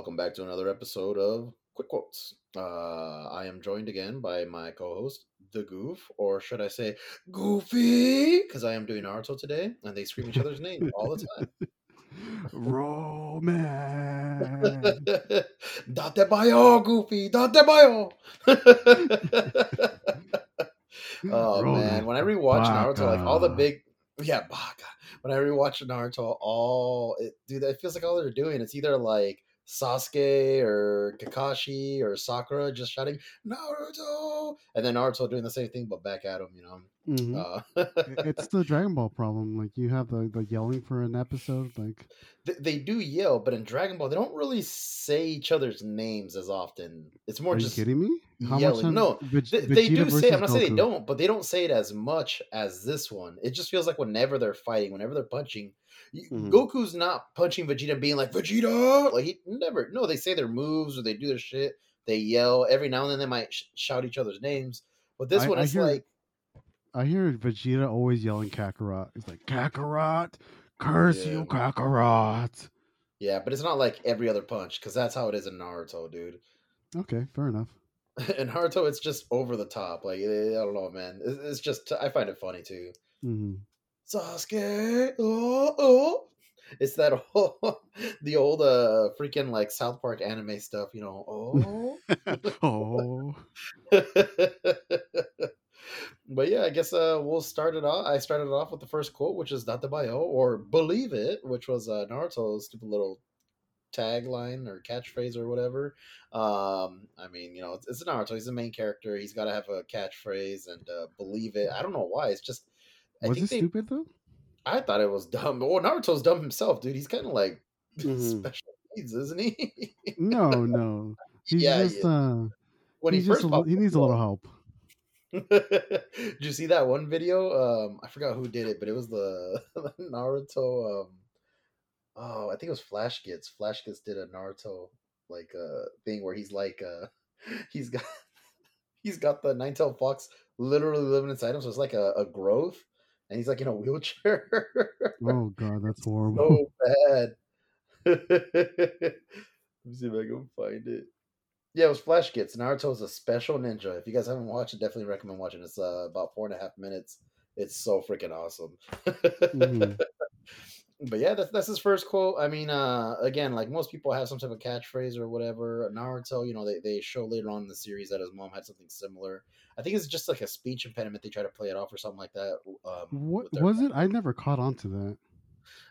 welcome back to another episode of Quick Quotes. Uh, I am joined again by my co-host, the Goof, or should I say, Goofy, because I am doing Naruto today, and they scream each other's name all the time. Roman. Dattebayo, Goofy, dattebayo. oh Roman man, when I rewatch Naruto, like all the big, yeah, Baka. When I rewatch Naruto, all it, dude, it feels like all they're doing. It's either like Sasuke or Kakashi or Sakura just shouting Naruto, and then Naruto doing the same thing but back at him. You know, Mhm. uh, it's the Dragon Ball problem. Like you have the, the yelling for an episode. Like th- they do yell, but in Dragon Ball, they don't really say each other's names as often. It's more are just kidding me? yelling. No, Veg- They, they do say. I'm not saying they don't, but they don't say it as much as this one. It just feels like whenever they're fighting, whenever they're punching, Mhm. Goku's not punching Vegeta, being like Vegeta. Like he never. No, they say their moves or they do their shit. They yell every now and then. They might sh- shout each other's names. But this I- one, I it's hear- like I hear Vegeta always yelling Kakarot. He's like Kakarot, curse Yeah. you, Kakarot. yeah, but it's not like every other punch because that's how it is in Naruto, dude. Okay, fair enough. in Naruto, it's just over the top. Like eh, I don't know, man. It's, it's just I find it funny too. hmm Sasuke, oh, oh. It's that whole the old uh freaking like South Park anime stuff, you know. Oh, oh, but yeah, I guess uh we'll start it off. I started it off with the first quote, which is "Dattebayo" or "Believe it," which was uh, Naruto's stupid little tagline or catchphrase or whatever. Um, I mean, you know, it's, it's Naruto. He's the main character. He's got to have a catchphrase and uh, believe it. I don't know why. It's just I was it they stupid though? I thought it was dumb. Well, Naruto's dumb himself, dude. He's kind of like Mhm. special needs, isn't he? No, no. He's Yeah, just yeah. uh, when he first a, he needs a little help. Did you see that one video? Um, I forgot who did it, but it was the Naruto. Um, oh, I think it was Flashgitz. Flash Gets did a Naruto like uh thing where he's like uh he's got he's got the nine tailed fox literally living inside him, so it's like a, a growth, and he's like in a wheelchair. Oh god, that's horrible. so bad. Let me see if I can find it. Yeah, it was Flashgitz. Naruto's a special ninja. If you guys haven't watched it, definitely recommend watching. It's uh, about four and a half minutes. It's so freaking awesome. Mhm. But yeah, that's that's his first quote. I mean, uh, again, like most people have some type of catchphrase or whatever. Naruto, you know, they, they show later on in the series that his mom had something similar. I think it's just like a speech impediment. They try to play it off or something like that. Um, What was it? I never caught on to that.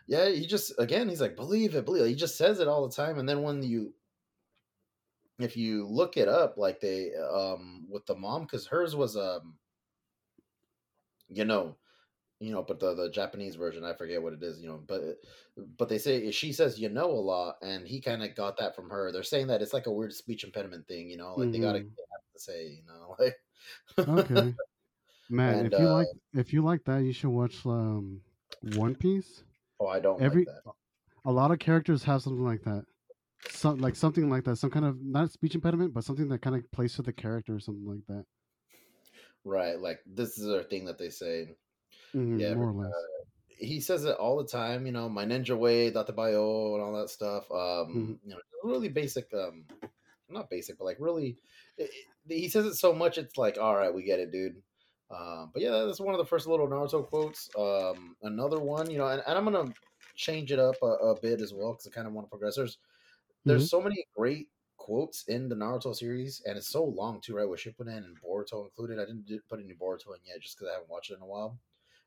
yeah, he just again he's like believe it, believe it. He just says it all the time, and then when you, if you look it up, like they um with the mom, because hers was um, you know, you know, but the the Japanese version, I forget what it is, you know, but but they say she says you know a lot, and he kind of got that from her. They're saying that it's like a weird speech impediment thing, you know, like they gotta Mhm. they have to say, you know, like Okay. Man, And, if you uh, like if you like that, you should watch um One Piece. oh, I don't Every like that. a lot of characters have something like that. Some like something like that, some kind of not speech impediment, but something that kind of plays to the character or something like that. Right, like this is their thing that they say. Mhm, Yeah, more or less. he says it all the time, you know, my ninja way, dattebayo, and all that stuff. Um, Mhm. you know, really basic, um, not basic, but like really, it, it- he says it so much, it's like, all right, we get it, dude. Um, but yeah, that's one of the first little Naruto quotes. Um, another one, you know, and, and I'm gonna change it up a, a bit as well because I kind of want to progress. There's, there's so many great quotes in the Naruto series, and it's so long too, right? With Shippuden and Boruto included. I didn't put any Boruto in yet just because I haven't watched it in a while.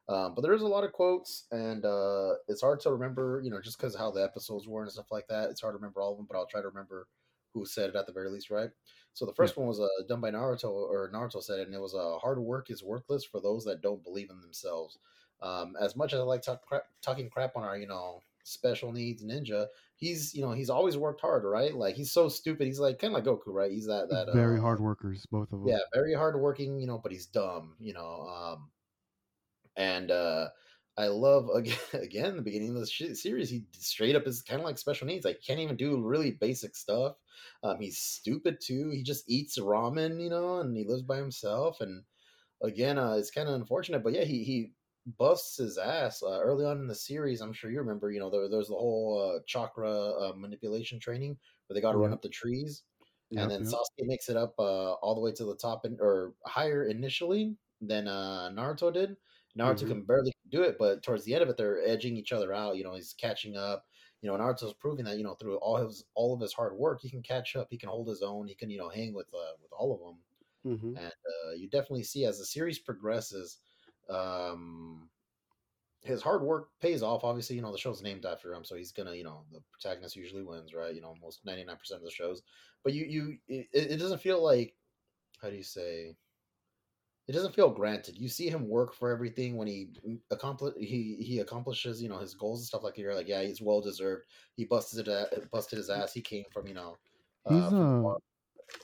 Um, but there's a lot of quotes, and uh, it's hard to remember, you know, just because how the episodes were and stuff like that. It's hard to remember all of them, but I'll try to remember who said it at the very least, right? So the first one was uh, done by Naruto, or Naruto said it, and it was uh, "Hard work is worthless for those that don't believe in themselves." Um, as much as I like talk crap, talking crap on our, you know, special needs ninja, he's, you know, he's always worked hard, right? Like he's so stupid. He's like kind of like Goku, right? He's that that Very uh, hard workers, both of them. yeah, very hard working, you know, but he's dumb, you know. Um, and uh, I love again, again the beginning of the sh- series. He straight up is kind of like special needs. Like can't even do really basic stuff. Um, he's stupid too. He just eats ramen, you know, and he lives by himself. And again, uh, it's kind of unfortunate, but yeah, he he busts his ass uh, early on in the series. I'm sure you remember. You know, there, there's the whole uh, chakra uh, manipulation training where they got to run up the trees, and then Yep. Sasuke makes it up uh, all the way to the top in, or higher initially than uh, Naruto did. Naruto Mhm. can barely do it, but towards the end of it, they're edging each other out. You know, he's catching up. You know, Naruto's proving that you know through all his all of his hard work, he can catch up. He can hold his own. He can you know hang with uh, with all of them Mhm. and uh, you definitely see as the series progresses um his hard work pays off obviously you know the show's named after him so he's gonna you know the protagonist usually wins right you know almost 99% of the shows but you you it, it doesn't feel like how do you say it doesn't feel granted you see him work for everything when he accomplish he he accomplishes you know his goals and stuff like that you're like yeah he's well deserved he busted it busted his ass he came from you know He's uh, a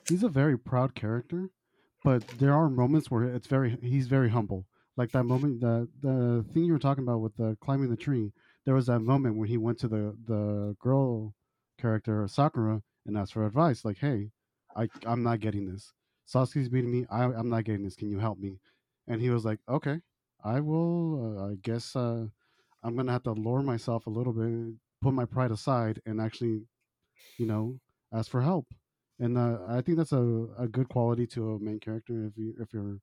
he's a very proud character, but there are moments where it's very he's very humble. Like that moment, the the thing you were talking about with the climbing the tree. There was that moment when he went to the the girl character Sakura and asked for advice. Like, hey, I I'm not getting this. Sasuke's beating me. I I'm not getting this. Can you help me? And he was like, okay, I will. Uh, I guess uh, I'm gonna have to lower myself a little bit, put my pride aside, and actually, you know, ask for help. And uh, I think that's a, a good quality to a main character if you if you're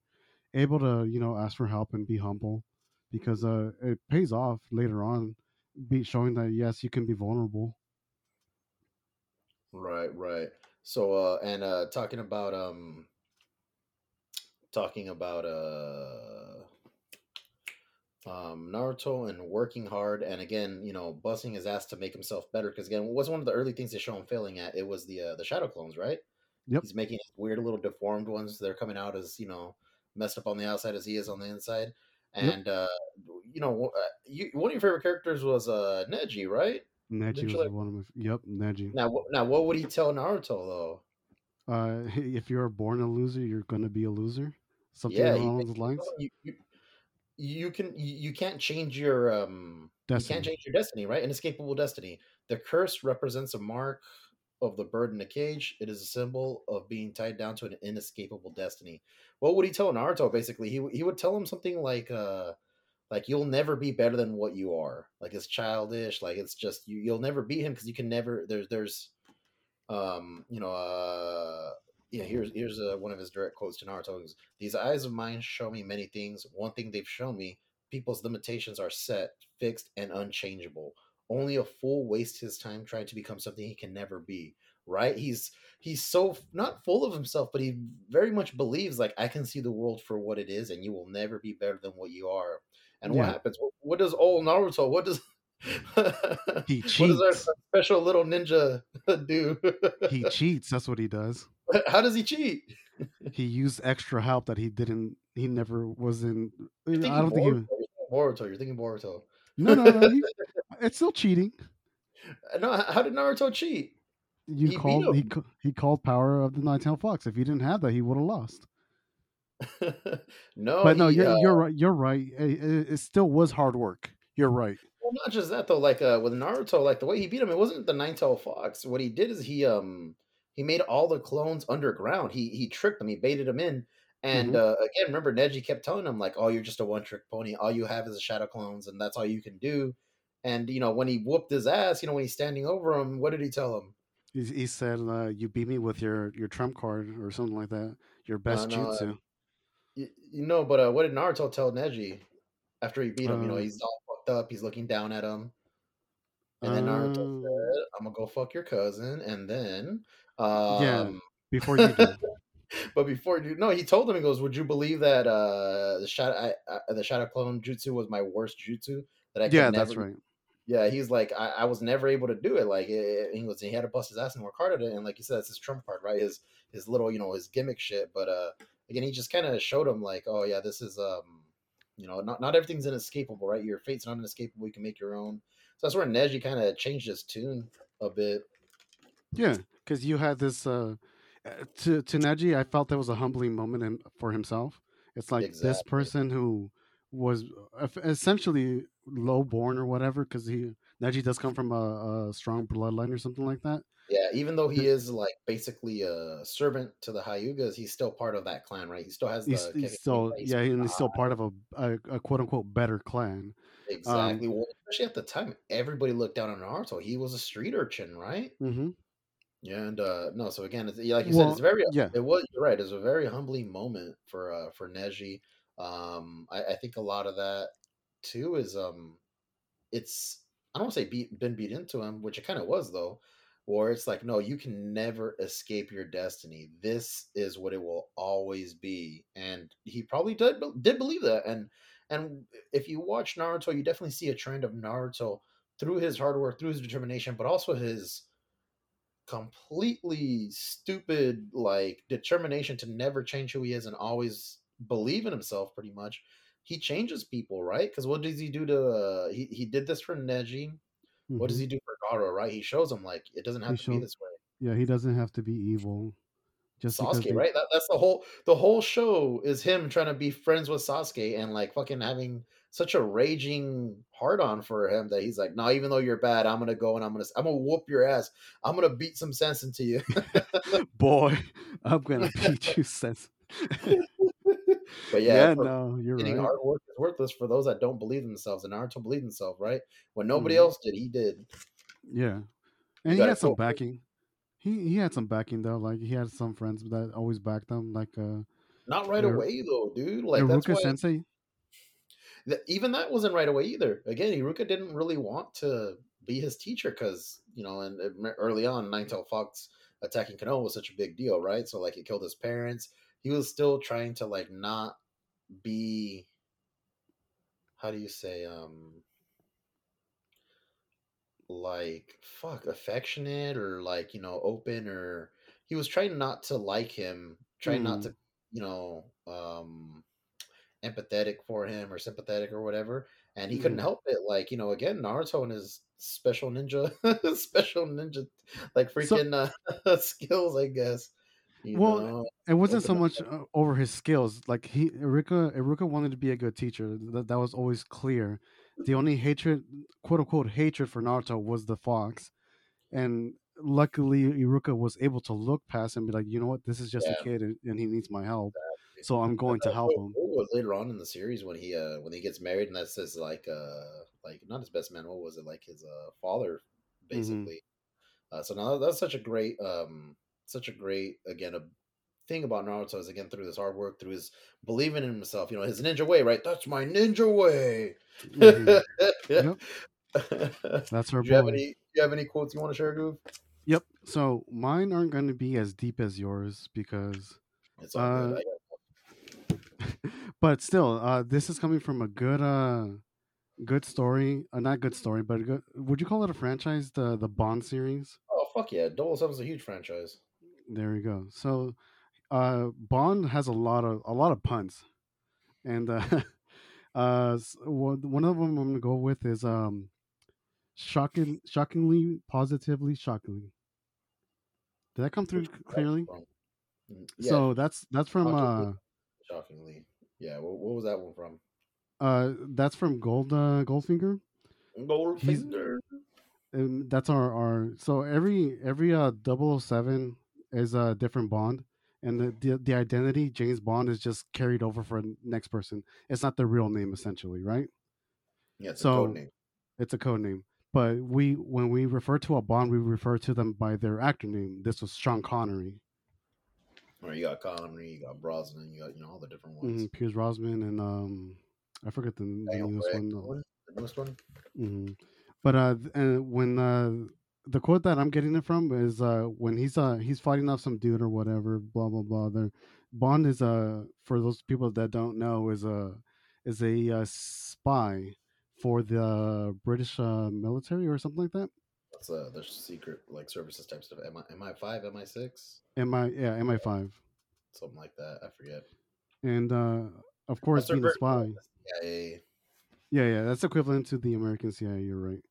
able to you know ask for help and be humble, because uh, it pays off later on, be showing that yes you can be vulnerable. Right, right. So uh and uh talking about um talking about uh um Naruto and working hard and again, you know, busting his ass to make himself better because again, what's one of the early things they show him failing at? It was the uh, the shadow clones, right? Yep. He's making weird little deformed ones. They're coming out as, you know, messed up on the outside as he is on the inside. Yep. And uh you know, uh, you, one of your favorite characters was uh Neji, right? Neji was like- one of my yep Neji. Now, now, what would he tell Naruto though? Uh, if you're born a loser, you're gonna be a loser. Something Yeah, along those lines. You, you, you can you, can't change your um you can't change your destiny, right? Inescapable destiny. The curse represents a mark of the bird in the cage. It is a symbol of being tied down to an inescapable destiny. What would he tell Naruto? Basically, he he would tell him something like uh like you'll never be better than what you are. Like it's childish. Like it's just you you'll never beat him because you can never. There's there's um you know uh yeah here's here's uh, one of his direct quotes to Naruto. Goes, These eyes of mine show me many things. One thing they've shown me: people's limitations are set, fixed, and unchangeable. Only a fool wastes his time trying to become something he can never be. Right? He's he's so not full of himself, but he very much believes like I can see the world for what it is, and you will never be better than what you are. And what happens? What, what does old Naruto? What does He cheats. what does our special little ninja do? he cheats. That's what he does. How does he cheat? He used extra help that he didn't. He never was in. I You're thinking don't think he. Boruto. You're thinking Boruto. You're thinking Boruto. No, no, no. He, it's still cheating. No, how did Naruto cheat? You He called. He he called power of the nine-tailed fox. If he didn't have that, he would have lost. no, but no, he, you're uh, you're right. You're right. It, it, it still was hard work. You're right. well, not just that though. Like uh, with Naruto, like the way he beat him, it wasn't the nine-tailed fox. What he did is he um he made all the clones underground. He he tricked them. He baited them in. And Mhm. uh, again, remember Neji kept telling him like, "Oh, you're just a one-trick pony. All you have is a shadow clones, and that's all you can do." And you know, when he whooped his ass, you know, when he's standing over him, what did he tell him? He, he said, uh, "You beat me with your your trump card or something like that. Your best no, uh, jutsu." You, you know, but uh, what did Naruto tell Neji after he beat him? you know, Uh, he's all fucked up. He's looking down at him, and then Naruto Um, said, "I'm gonna go fuck your cousin." And then, yeah. um, Before you do. but before you, no, he told him, he goes, "Would you believe that uh, the shadow, I, I, the shadow clone jutsu was my worst jutsu that I could yeah, never that's right. yeah, he's like, I, I was never able to do it. Like, it, he was, he had to bust his ass and work hard at it. And like you said, it's his trump card, right? His his little, you know, his gimmick shit. But uh, again, he just kind of showed him like, oh yeah, this is um, you know, not not everything's inescapable, right? Your fate's not inescapable. You can make your own. So that's where Neji kind of changed his tune a bit. Yeah, because you had this uh, uh, to to Neji. I felt that was a humbling moment in, for himself. It's like this person who was uh, essentially low born or whatever, because he Neji does come from a, a strong bloodline or something like that. Yeah, even though he is like basically a servant to the Hyugas, he's still part of that clan, right? He still has the. He's, he's still yeah, and he's still part of a, a, a quote unquote better clan. Exactly. Um, well, especially at the time, everybody looked down on Naruto. He was a street urchin, right? Mm-hmm. Yeah, and uh no, so again, it's, like you well, said, it's very yeah. It was you're right. It's a very humbling moment for uh for Neji. Um, I, I think a lot of that too is um, it's I don't want to say beat been beat into him, which it kind of was though or it's like no you can never escape your destiny this is what it will always be and he probably did did believe that and and if you watch naruto you definitely see a trend of naruto through his hard work through his determination but also his completely stupid like determination to never change who he is and always believe in himself pretty much he changes people right because what does he do to uh, he, he did this for neji Mm-hmm. What does he do for Gaara? Right? He shows him like it doesn't have he to be this way. Yeah, he doesn't have to be evil. Just Sasuke, they... right? That, that's the whole the whole show is him trying to be friends with Sasuke and like fucking having such a raging hard on for him that he's like, no, even though you're bad, I'm gonna go and I'm gonna I'm gonna whoop your ass. I'm gonna beat some sense into you. Boy, I'm gonna beat you sense. but yeah, yeah no, you're right. Hard work is worthless for those that don't believe themselves. And Naruto to believe himself, right? When nobody mm else did, he did. Yeah, and he had some backing. He he had some backing though. Like he had some friends that always backed him. Like uh, not right away though, dude. Like Iruka that's why, Sensei. Even that wasn't right away either. Again, Iruka didn't really want to be his teacher because you know, and early on, Nine Tail Fox attacking Konoha was such a big deal, right? So like, he killed his parents he was still trying to like not be how do you say um like fuck affectionate or like you know open or he was trying not to like him trying mm. not to you know um empathetic for him or sympathetic or whatever and he mm. couldn't help it like you know again naruto and his special ninja special ninja like freaking so, uh, skills i guess well, know? it wasn't so much uh, over his skills. Like he, Iruka, Iruka wanted to be a good teacher. That that was always clear. The only hatred, quote unquote, hatred for Naruto was the fox, and luckily Iruka was able to look past and be like, you know what, this is just yeah. a kid and, and, he needs my help. So I'm going to help him. What was later on in the series when he uh when he gets married and that says like uh like not his best man, what was it like his uh father mm-hmm. basically. Mm-hmm. Uh, so now that's such a great um such a great again a thing about Naruto is again through this hard work, through his believing in himself. You know, his ninja way, right? That's my ninja way. Mm-hmm. yep. That's our do you boy. Have any, do you have any quotes you want to share, Goof? Yep. So mine aren't going to be as deep as yours because. It's all uh, good. But still, uh, this is coming from a good, uh, good story. Uh, not good story, but good, would you call it a franchise? The the Bond series. Oh fuck yeah! Double Seven's a huge franchise. There we go. So, uh, Bond has a lot of a lot of puns, and uh, uh, one of them I'm gonna go with is um, shocking, shockingly, positively, shockingly. Did that come through clearly? Mm, yeah. So that's that's from uh, shockingly, yeah. What, what, was that one from? Uh, that's from Gold uh, Goldfinger. Goldfinger. He's, and that's our our so every every uh 007 is a different Bond, and the, the, the identity James Bond is just carried over for next person. It's not the real name essentially, right? Yeah, it's so, a code name. It's a code name. But we when we refer to a Bond, we refer to them by their actor name. This was Sean Connery. You got Connery, you got Brosnan, you got you know all the different ones. Mm-hmm, Pierce Brosnan and um, I forget the, the newest one. The newest one. Mm-hmm. But uh, and when uh, the quote that I'm getting it from is uh when he's uh he's fighting off some dude or whatever, blah blah blah. There, Bond is a uh, for those people that don't know is a is a, a uh, spy for the British uh, military or something like that. That's uh the secret like services type stuff. M I M I five, M I six, M I yeah M I five, something like that. I forget. And uh of course, being a spy. CIA. Yeah, yeah, that's equivalent to the American CIA. You're right.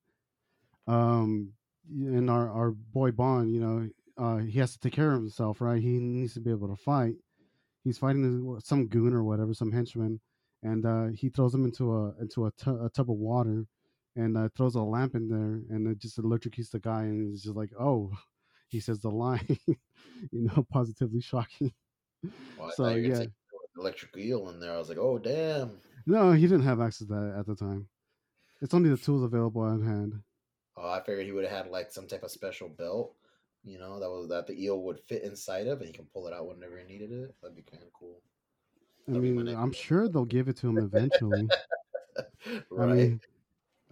Um, and our our boy Bond, you know, uh, he has to take care of himself, right? He needs to be able to fight. He's fighting some goon or whatever, some henchman, and uh, he throws him into a into a, t- a tub of water, and uh, throws a lamp in there, and it just electrocutes the guy, and it's just like, oh, he says the line, you know, positively shocking. Well, I so yeah, say was an electric eel in there. I was like, oh damn. no, he didn't have access to that at the time. It's only the tools available at hand. Oh, I figured he would have had like some type of special belt, you know, that was that the eel would fit inside of, and he can pull it out whenever he needed it. That'd be kind of cool. I That'd my mean, I'm sure they'll give it to him eventually. right? I mean,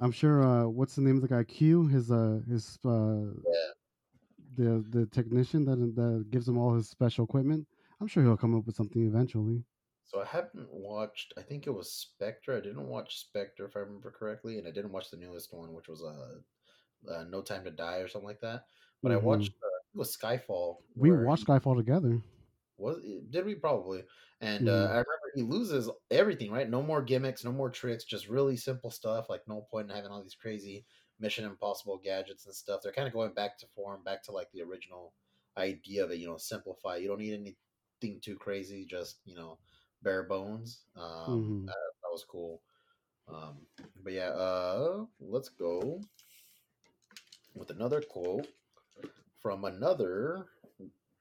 I'm sure. Uh, what's the name of the guy? Q. His uh, his uh, yeah. the the technician that that gives him all his special equipment. I'm sure he'll come up with something eventually. So I haven't watched. I think it was Spectre. I didn't watch Spectre if I remember correctly, and I didn't watch the newest one, which was uh, uh No Time to Die or something like that. But I Mhm. watched. Uh, it was Skyfall. We watched he- Skyfall together. Was did we probably? And Mhm. uh, I remember he loses everything, right? No more gimmicks, no more tricks, just really simple stuff. Like no point in having all these crazy Mission Impossible gadgets and stuff. They're kind of going back to form, back to like the original idea of it. You know, simplify. You don't need anything too crazy. Just you know, bare bones. Um, Mhm. that, that was cool. Um, but yeah, uh, let's go with another quote from another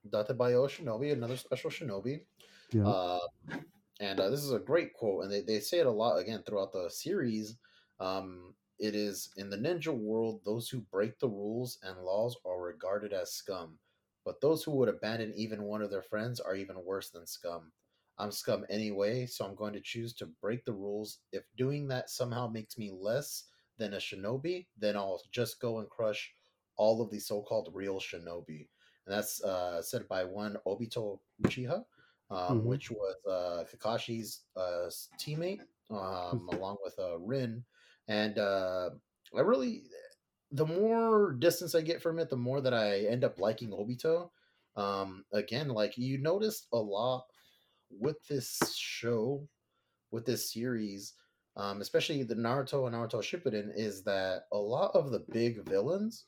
Dattebayo Shinobi, another special Shinobi. Yeah. Uh, and uh, this is a great quote, and they, they say it a lot again throughout the series. Um, it is in the ninja world, those who break the rules and laws are regarded as scum, but those who would abandon even one of their friends are even worse than scum. I'm scum anyway, so I'm going to choose to break the rules. If doing that somehow makes me less than a shinobi, then I'll just go and crush all of the so-called real shinobi. And that's uh, said by one Obito Uchiha, um, Mhm. which was uh, Kakashi's uh, teammate, um, along with uh, Rin. And uh, I really, the more distance I get from it, the more that I end up liking Obito. Um, again, like you noticed a lot with this show, with this series, um, especially the Naruto and Naruto Shippuden, is that a lot of the big villains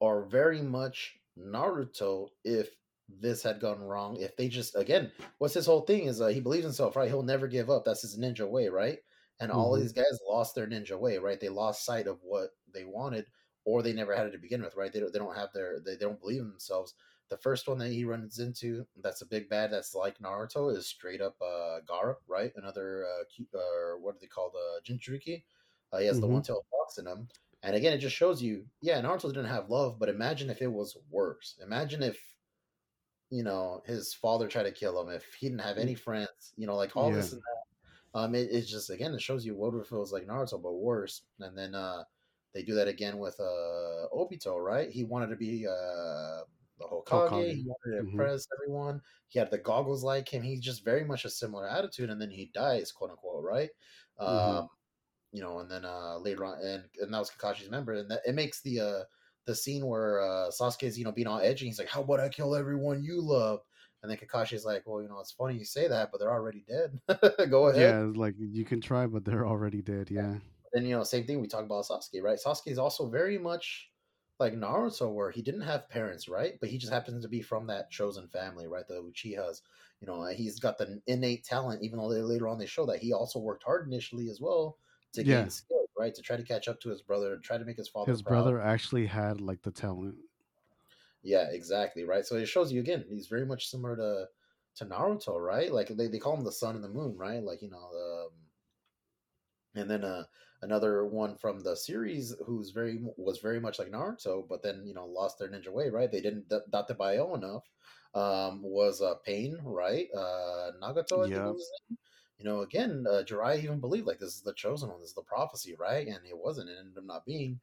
are very much Naruto if this had gone wrong. If they just again, what's his whole thing is uh, he believes himself, right? He'll never give up. That's his ninja way, right? And all of Mhm. these guys lost their ninja way, right? They lost sight of what they wanted, or they never had it to begin with, right? They don't, they don't have their they, they don't believe in themselves. The first one that he runs into, that's a big bad. That's like Naruto, is straight up uh, Gaara, right? Another uh, uh, what do they called? Uh, Jinchuriki. Uh, he has the Mhm. one tailed fox in him, and again, it just shows you, yeah, Naruto didn't have love, but imagine if it was worse. Imagine if, you know, his father tried to kill him, if he didn't have any friends, you know, like all this and that. Um, it, it's just again, it shows you it was like Naruto, but worse. And then uh, they do that again with uh Obito, right? He wanted to be uh the Hokage. Hokage. He wanted to Mhm. impress everyone. He had the goggles like him. He's just very much a similar attitude, and then he dies, quote unquote, right? Mhm. Um, you know, and then uh later on, and and that was Kakashi's member, and that it makes the uh the scene where uh Sasuke's you know being all edgy. He's like, "How about I kill everyone you love?" And then Kakashi's like, "Well, you know, it's funny you say that, but they're already dead. Go ahead." Yeah, like you can try, but they're already dead. Yeah. And you know, same thing we talk about Sasuke, right? Sasuke is also very much like Naruto, where he didn't have parents, right? But he just happens to be from that chosen family, right? The Uchihas. You know, he's got the innate talent, even though they, later on they show that he also worked hard initially as well to Yeah. gain skills, right? To try to catch up to his brother, try to make his father His proud. brother actually had like the talent. Yeah, exactly, right? So it shows you again, he's very much similar to to Naruto, right? Like they, they call him the sun and the moon, right? Like, you know, um and then uh another one from the series who's very was very much like Naruto, but then you know lost their ninja way, right? They didn't d- the bio enough. Um, was uh Pain, right? Uh, Nagato, I think Yeah. You know, again, uh, Jiraiya even believed like this is the chosen one, this is the prophecy, right? And it wasn't, it ended up not being.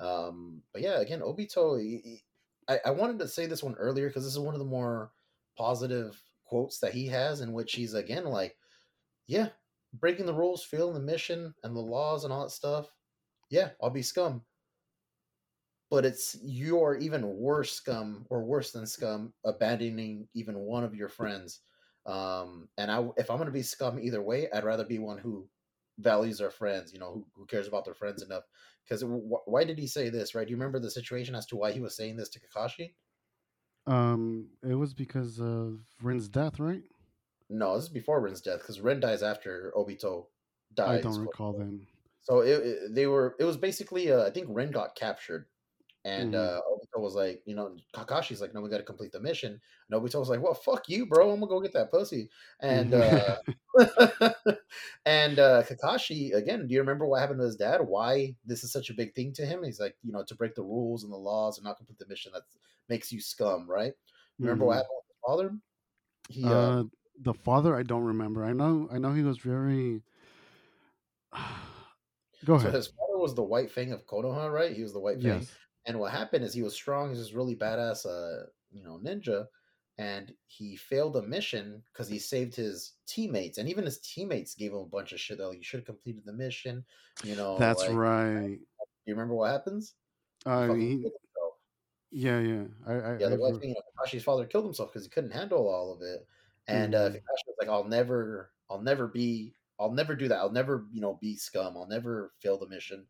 Um, but yeah, again, Obito. he- he- I, I wanted to say this one earlier because this is one of the more positive quotes that he has, in which he's again like, "Yeah, breaking the rules, failing the mission and the laws and all that stuff. Yeah, I'll be scum. But it's you're even worse scum or worse than scum, abandoning even one of your friends. Um, and I, if I'm gonna be scum either way, I'd rather be one who values their friends. You know, who, who cares about their friends enough. Because wh- why did he say this? Right? Do you remember the situation as to why he was saying this to Kakashi? Um, it was because of Rin's death, right? No, this is before Ren's death because Ren dies after Obito dies. I don't recall then. So it, it- they were. It was basically. Uh, I think Ren got captured, and uh, Obito was like, you know, Kakashi's like, no, we got to complete the mission. And Obito was like, well, fuck you, bro. I'm gonna go get that pussy. And uh, and uh, Kakashi again. Do you remember what happened to his dad? Why this is such a big thing to him? He's like, you know, to break the rules and the laws and not complete the mission that makes you scum, right? Remember what Mhm. happened with his father? He uh, Uh, the father, I don't remember. I know, I know he was very. Go ahead. so his father was the White Fang of Konoha, right? He was the White Fang. Yes. And what happened is he was strong. He was really badass, uh, you know, ninja, and he failed a mission because he saved his teammates, and even his teammates gave him a bunch of shit. Though you should have completed the mission. You know, That's like, right. You remember what happens? He Uh, he, yeah, yeah. I, I, Yeah, the re- you know, Kakashi's father killed himself because he couldn't handle all of it. And uh, Mhm. Kakashi was like, "I'll never, I'll never be, I'll never do that. I'll never, you know, be scum. I'll never fail the mission."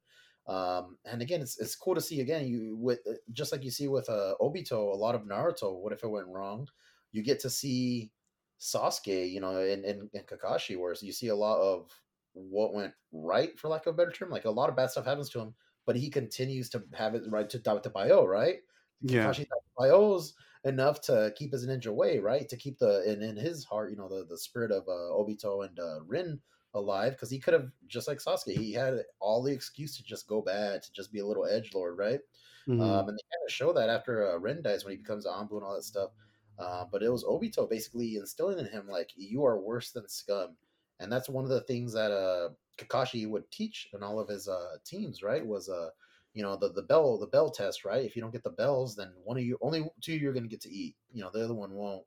Um, and again, it's it's cool to see again. You with uh, just like you see with uh, Obito, a lot of Naruto. What if it went wrong? You get to see Sasuke, you know, and and, and Kakashi, whereas you see a lot of what went right, for lack of a better term. Like a lot of bad stuff happens to him, but he continues to have it right to to Bayo, right? Yeah. Kakashi Bayo's enough to keep his ninja way, right? To keep the and in his heart, you know, the the spirit of uh, Obito and uh, Rin alive, because he could have just like Sasuke, he had all the excuse to just go bad, to just be a little edge lord, right? Mhm. Um, and they kind of show that after uh, Ren dies when he becomes Anbu and all that stuff. Uh, but it was Obito basically instilling in him like you are worse than scum, and that's one of the things that uh, Kakashi would teach in all of his uh, teams. Right? Was uh, you know the the bell the bell test. Right? If you don't get the bells, then one of you only two you are going to get to eat. You know the other one won't.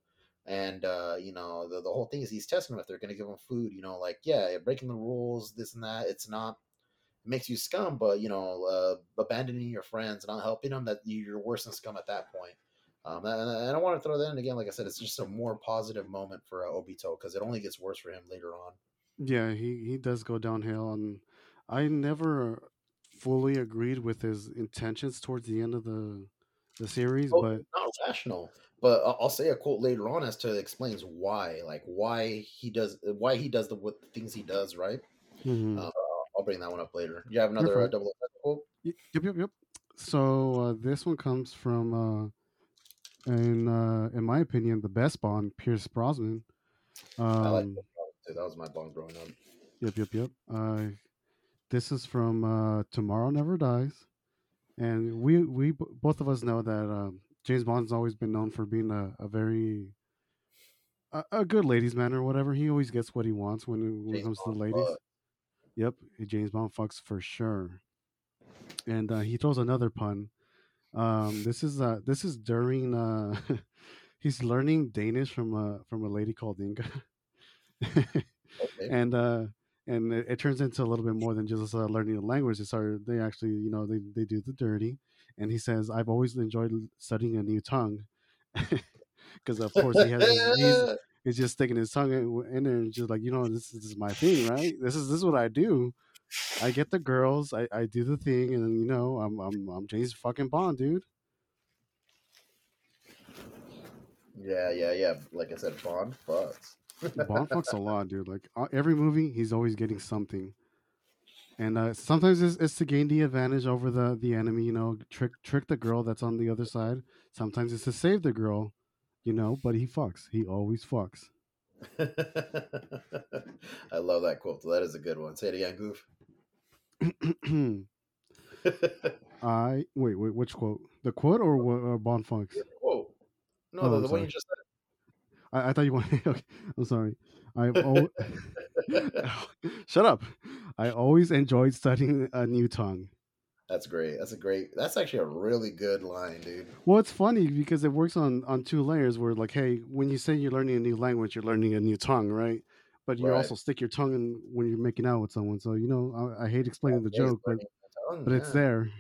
And uh, you know the, the whole thing is he's testing them if they're going to give them food. You know, like yeah, breaking the rules, this and that. It's not it makes you scum, but you know, uh, abandoning your friends, and not helping them, that you're worse than scum at that point. Um, and, and I want to throw that in again. Like I said, it's just a more positive moment for uh, Obito because it only gets worse for him later on. Yeah, he he does go downhill, and I never fully agreed with his intentions towards the end of the the series, Oh, but not rational, but I'll, say a quote later on as to explains why, like why he does why he does the what the things he does. Right? Mhm. Uh, I'll bring that one up later. You have another uh, double quote? Yep, yep, yep. So uh, this one comes from, uh, in uh, in my opinion, the best Bond, Pierce Brosnan. Um, I like that. too. That was my bond growing up. Yep, yep, yep. Uh, this is from uh, Tomorrow Never Dies, and we we both of us know that um, James Bond's always been known for being a, a very a, a good ladies' man or whatever. He always gets what he wants when it, when it comes to the ladies. fuck. Yep, James Bond fucks for sure. And uh, he throws another pun. Um, this is uh, this is during uh, he's learning Danish from a from a lady called Inga. Okay. and uh and it, it turns into a little bit more than just uh, learning the language they start they actually you know they, they do the dirty and he says i've always enjoyed studying a new tongue because of course he has his, he's, he's just sticking his tongue in, there and just like you know this, is- this is my thing right this is this is what i do i get the girls i, I do the thing and you know i'm i'm, I'm james fucking bond dude yeah, yeah, yeah. Like I said, Bond fucks. Bond fucks a lot, dude. Like uh, every movie, he's always getting something, and uh, sometimes it's, it's to gain the advantage over the the enemy. You know, trick trick the girl that's on the other side. Sometimes it's to save the girl, you know. But he fucks. He always fucks. I love that quote. That is a good one. Say it again, Goof. I wait, wait. Which quote? The quote or, or Bond fucks? quote. No, Oh, the, the one you just said. I, I thought you wanted. Okay, I'm sorry. I've al- shut up. I always enjoyed studying a new tongue. That's great. That's a great. That's actually a really good line, dude. Well, it's funny because it works on on two layers. Where like, hey, when you say you're learning a new language, you're learning a new tongue, right? But you Right. also stick your tongue in when you're making out with someone. So you know, I, I hate explaining the Yeah, joke, but the tongue, but it's there.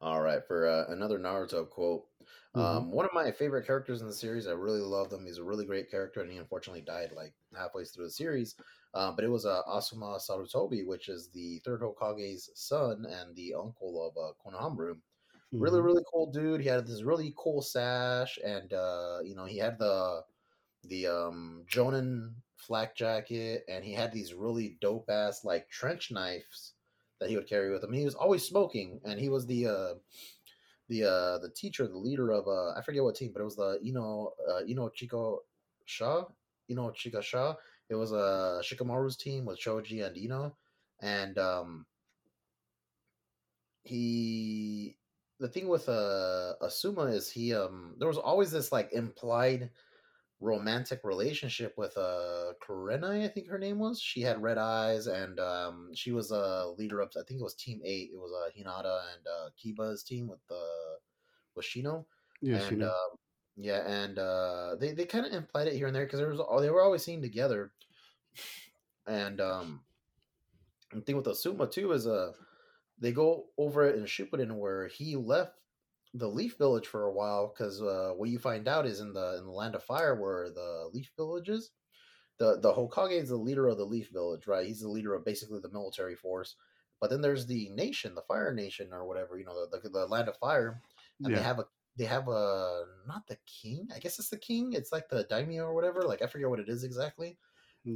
All right, for uh, another Naruto quote. Mhm. Um, one of my favorite characters in the series. I really love him. He's a really great character, and he unfortunately died like halfway through the series. Uh, but it was uh, Asuma Sarutobi, which is the third Hokage's son and the uncle of uh, Konohamaru. Really, Mhm. really cool dude. He had this really cool sash, and uh, you know he had the the um, Jonin flak jacket, and he had these really dope ass like trench knives that he would carry with him. He was always smoking, and he was the uh, the uh, the teacher, the leader of uh, I forget what team, but it was the you know uh, you know Chico Shaw, you know Chika Shaw. It was uh, Shikamaru's team with Choji and Ino, and um, he the thing with uh Asuma is he um there was always this like implied romantic relationship with uh Kurenai, I think her name was. She had red eyes and um she was a leader of I think it was team eight. It was uh Hinata and uh Kiba's team with uh with Shino. Yeah, and um yeah, and uh they, they kind of implied it here and there because there was they were always seen together. And um the thing with Asuma too is uh they go over it in Shippuden where he left the Leaf Village for a while because uh, what you find out is in the in the Land of Fire where the Leaf Village is, the the Hokage is the leader of the Leaf Village, right? He's the leader of basically the military force. But then there's the nation, the Fire Nation or whatever, you know, the the, the Land of Fire, and they have a they have a not the king, I guess it's the king. It's like the daimyo or whatever. Like I forget what it is exactly.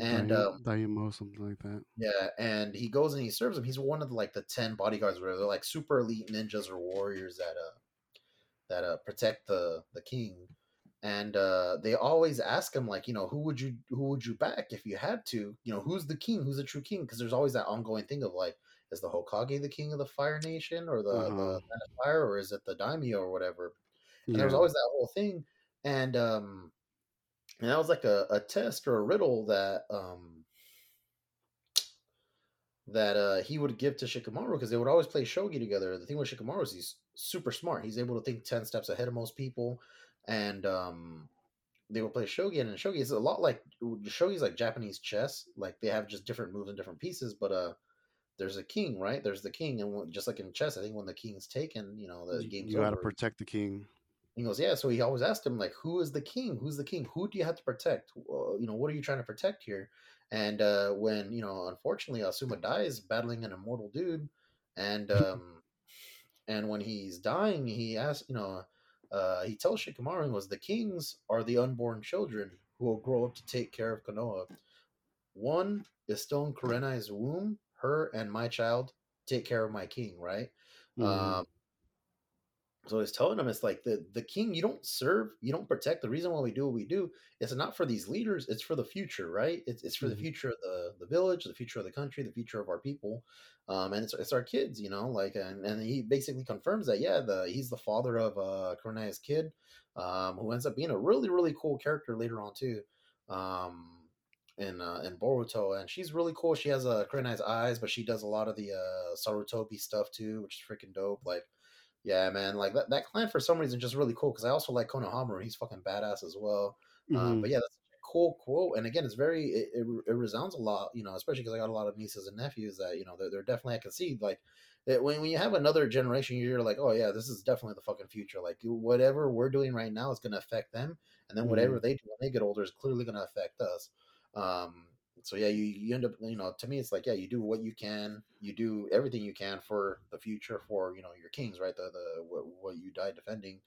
And Daim- um, Daimo, something like that. yeah, and he goes and he serves him. He's one of the, like the ten bodyguards, where they're like super elite ninjas or warriors that uh that uh protect the the king. And uh they always ask him like, you know, who would you who would you back if you had to? You know, who's the king? Who's the true king? Because there's always that ongoing thing of like, is the Hokage the king of the Fire Nation or the the Uh-huh. Land of Fire, or is it the daimyo or whatever? And there was always that whole thing, and um and that was like a, a test or a riddle that um that uh, he would give to Shikamaru because they would always play shogi together. The thing with Shikamaru is he's super smart. He's able to think ten steps ahead of most people, and um, they would play shogi. And shogi, is a lot like shogi is like Japanese chess. Like they have just different moves and different pieces, but uh, there's a king, right? There's the king, and just like in chess, I think when the king's taken, you know, the game's you got to protect the king. He goes, yeah. So he always asked him, like, who is the king? Who's the king? Who do you have to protect? Well, you know, what are you trying to protect here? And uh, when you know, unfortunately, Asuma dies battling an immortal dude, and um, and when he's dying, he asks, you know, uh, he tells Shikamaru, he goes, the kings are the unborn children who will grow up to take care of Konoha. One is still in Kurenai's womb. Her and my child take care of my king, right? Mhm. Um, so he's telling him it's like the the king you don't serve, you don't protect. The reason why we do what we do is not for these leaders, it's for the future, right? It's, it's for the Mhm. future of the the village, the future of the country, the future of our people, um, and it's, it's our kids, you know. Like, and, and he basically confirms that yeah, the he's the father of uh, Kurenai's kid, um, who ends up being a really really cool character later on too. Um, in uh, in Boruto, and she's really cool. She has a uh, eyes, but she does a lot of the uh, Sarutobi stuff too, which is freaking dope. Like, yeah, man, like that, that clan for some reason just really cool because I also like Konohamaru. He's fucking badass as well. Um, Mhm. but yeah, that's a cool quote, and again, it's very it, it, it resounds a lot, you know, especially because I got a lot of nieces and nephews that you know they're, they're definitely I can see like that when when you have another generation, you're like, oh yeah, this is definitely the fucking future. Like whatever we're doing right now is going to affect them, and then whatever they do when they get older is clearly going to affect us. Um, so yeah, you, you end up, you know, to me, it's like, yeah, you do what you can, you do everything you can for the future, for you know your kings, right? The the what, what you died defending.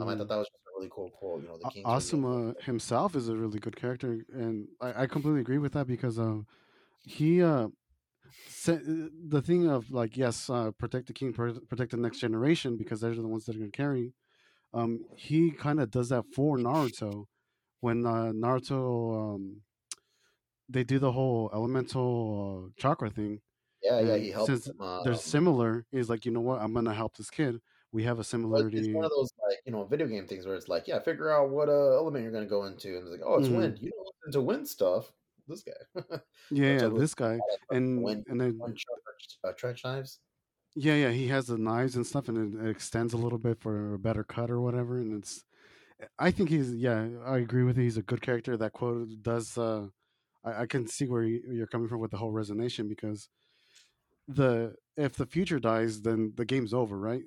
Um, I thought that was just a really cool quote. You know, the kings. Asuma himself is a really good character, and I, I completely agree with that because um, he uh, the thing of like yes, uh, protect the king, protect the next generation because they're the ones that are going to carry. Um, he kind of does that for Naruto when uh, Naruto um, they do the whole elemental uh, chakra thing. yeah, yeah, he helps. since them, um, they're similar, he's like, you know what, I'm gonna help this kid. We have a similarity. it's one of those like you know video game things where it's like, yeah, figure out what uh, element you're going to go into, and it's like, oh, it's Mhm. wind. You know, into wind stuff. This guy. Yeah, yeah, this guy, and wind, and then wind trench, uh, trench knives. yeah, yeah, he has the knives and stuff, and it, it extends a little bit for a better cut or whatever. And it's, I think he's, yeah, I agree with you. He's a good character. That quote does, uh, I, I can see where you- you're coming from with the whole resonation because the if the future dies, then the game's over, right?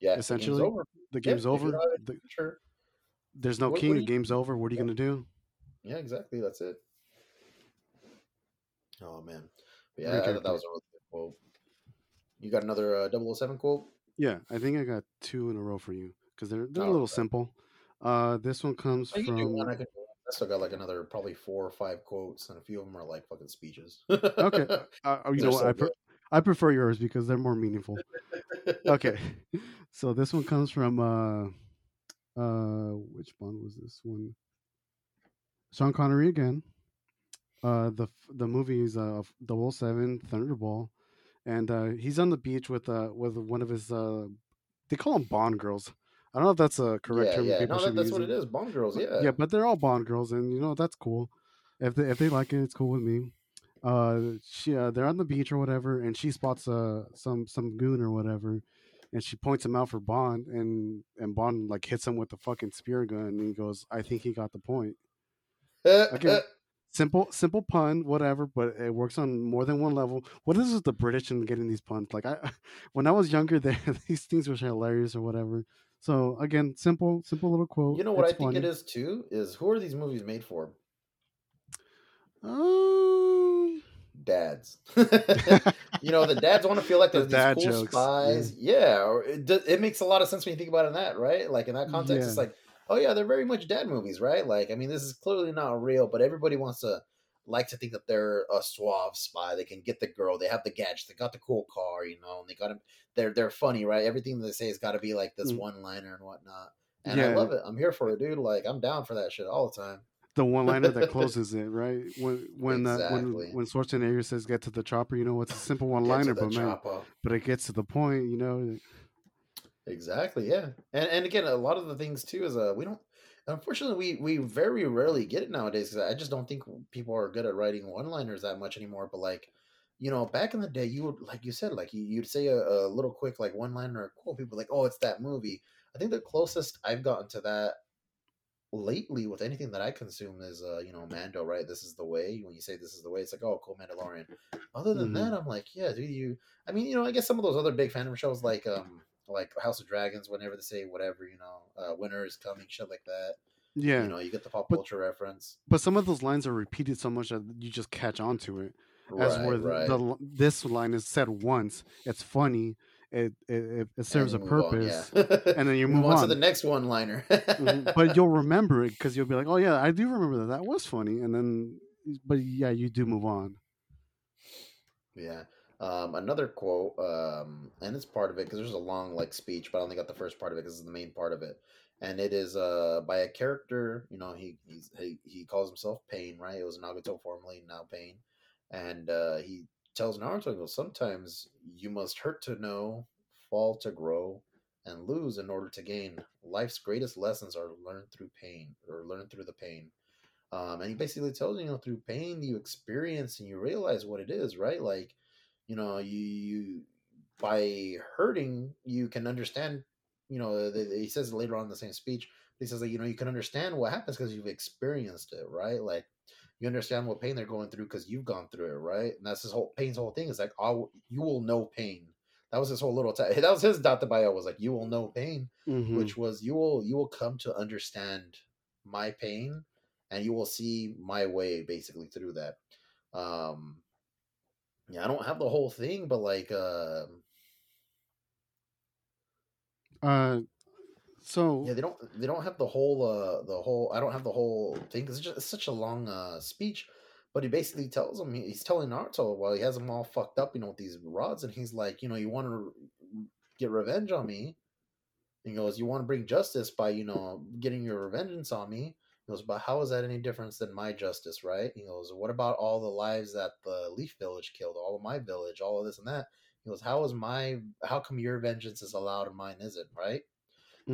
Yeah, the game's Essentially, over. the game's if you're over. the The, future, there's no what, king. what The game's over. What are you Yeah. gonna do? Yeah, exactly. That's it. Oh man, but yeah, Great I thought that was a really good quote. You got another uh, 007 quote? Yeah, I think I got two in a row for you because they're they're a Oh, little okay. simple. Uh, this one comes Oh, you can do one. I from can do one I still got like another probably four or five quotes, and a few of them are like fucking speeches. Okay, uh, uh, you know what? so I pre- I prefer yours because they're more meaningful. Okay, so this one comes from uh, uh, which Bond was this one? Sean Connery again. Uh, the the movie is uh, 007 Thunderball, and uh, he's on the beach with uh with one of his uh, they call them Bond girls. I don't know if that's a correct yeah, term. yeah. people No, that, that's what it is. Bond girls. Yeah. yeah, but they're all Bond girls, and you know that's cool. If they if they like it, it's cool with me. Uh, she uh, they're on the beach or whatever, and she spots uh some some goon or whatever, and she points him out for Bond, and and Bond like hits him with the fucking spear gun, and he goes, "I think he got the point." Again, simple simple pun, whatever, but it works on more than one level. What is with the British and getting these puns? Like I, when I was younger, they, these things were hilarious or whatever. So again, simple simple little quote. you know what It's I think it is too is who are these movies made for? Um, Dads. you know, the dads want to feel like they're these dad cool jokes, spies. Yeah, or it, it makes a lot of sense when you think about it in that, right? Like in that context, it's like, oh yeah, they're very much dad movies, right? Like, I mean, this is clearly not real, but everybody wants to like to think that they're a suave spy. They can get the girl. They have the gadgets. They got the cool car, you know, and they got them. They're they're funny, right? Everything they say has got to be like this Mm. one liner and whatnot. And I love it. I'm here for it, dude. Like I'm down for that shit all the time. the one liner that closes it, right? When when uh, Exactly. when when Schwarzenegger says "Get to the chopper," you know, it's a simple one liner, but man, chopper. but it gets to the point, you know. Exactly, yeah. And and again, a lot of the things too is uh we don't unfortunately we we very rarely get it nowadays. I just don't think people are good at writing one-liners that much anymore, but like you know, back in the day, you would like you said, like you, you'd say a, a little quick like one-liner or quote, people like, oh, it's that movie. I think the closest I've gotten to that lately with anything that I consume is uh, you know, Mando, right? This is the way. When you say this is the way, it's like, oh, cool Mandalorian. Other than Mhm. that, I'm like, yeah, dude, you I mean, you know, I guess some of those other big fandom shows like um like House of Dragons, whenever they say whatever, you know, uh winter is coming, shit like that. Yeah, You know, you get the pop But- culture reference. but some of those lines are repeated so much that you just catch on to it. As Right, where the, right. the this line is said once, it's funny, it it, it, serves a move on, purpose, yeah. and then you move move on to the next one liner. Mhm, but you'll remember it because you'll be like, "Oh yeah, I do remember that. That was funny." And then, but yeah, you do move on. Yeah. Um, another quote, um, and it's part of it because there's a long like speech, but I only got the first part of it because it's the main part of it, and it is uh by a character. You know, he he he calls himself Pain, right? It was Nagato formerly, now Pain, and uh, he tells Naruto, he goes, "Sometimes you must hurt to know, fall to grow, and lose in order to gain. Life's greatest lessons are learned through pain, or learned through the pain." Um, and he basically tells you, you know, through pain you experience and you realize what it is, right? Like, you know, you, you by hurting you can understand. You know, the, the- he says later on in the same speech. He says that you know you can understand what happens because you've experienced it, right? Like you understand what pain they're going through because you've gone through it, right? And that's his whole pain's whole thing is like, oh, you will know pain. That was his whole little. T- that was his dattebayo was like, you will know pain Mhm. which was you will you will come to understand my pain and you will see my way basically through that um yeah i don't have the whole thing but like uh Uh, so yeah they don't they don't have the whole uh the whole i don't have the whole thing 'cause it's just it's such a long uh speech but he basically tells him he's telling naruto while he has them all fucked up you know with these rods and he's like you know you want to get revenge on me? He goes you want to bring justice by you know getting your vengeance on me he goes but how is that any difference than my justice right? He goes what about all the lives that the leaf village killed all of my village all of this and that? He goes how is my how come your vengeance is allowed and mine isn't right?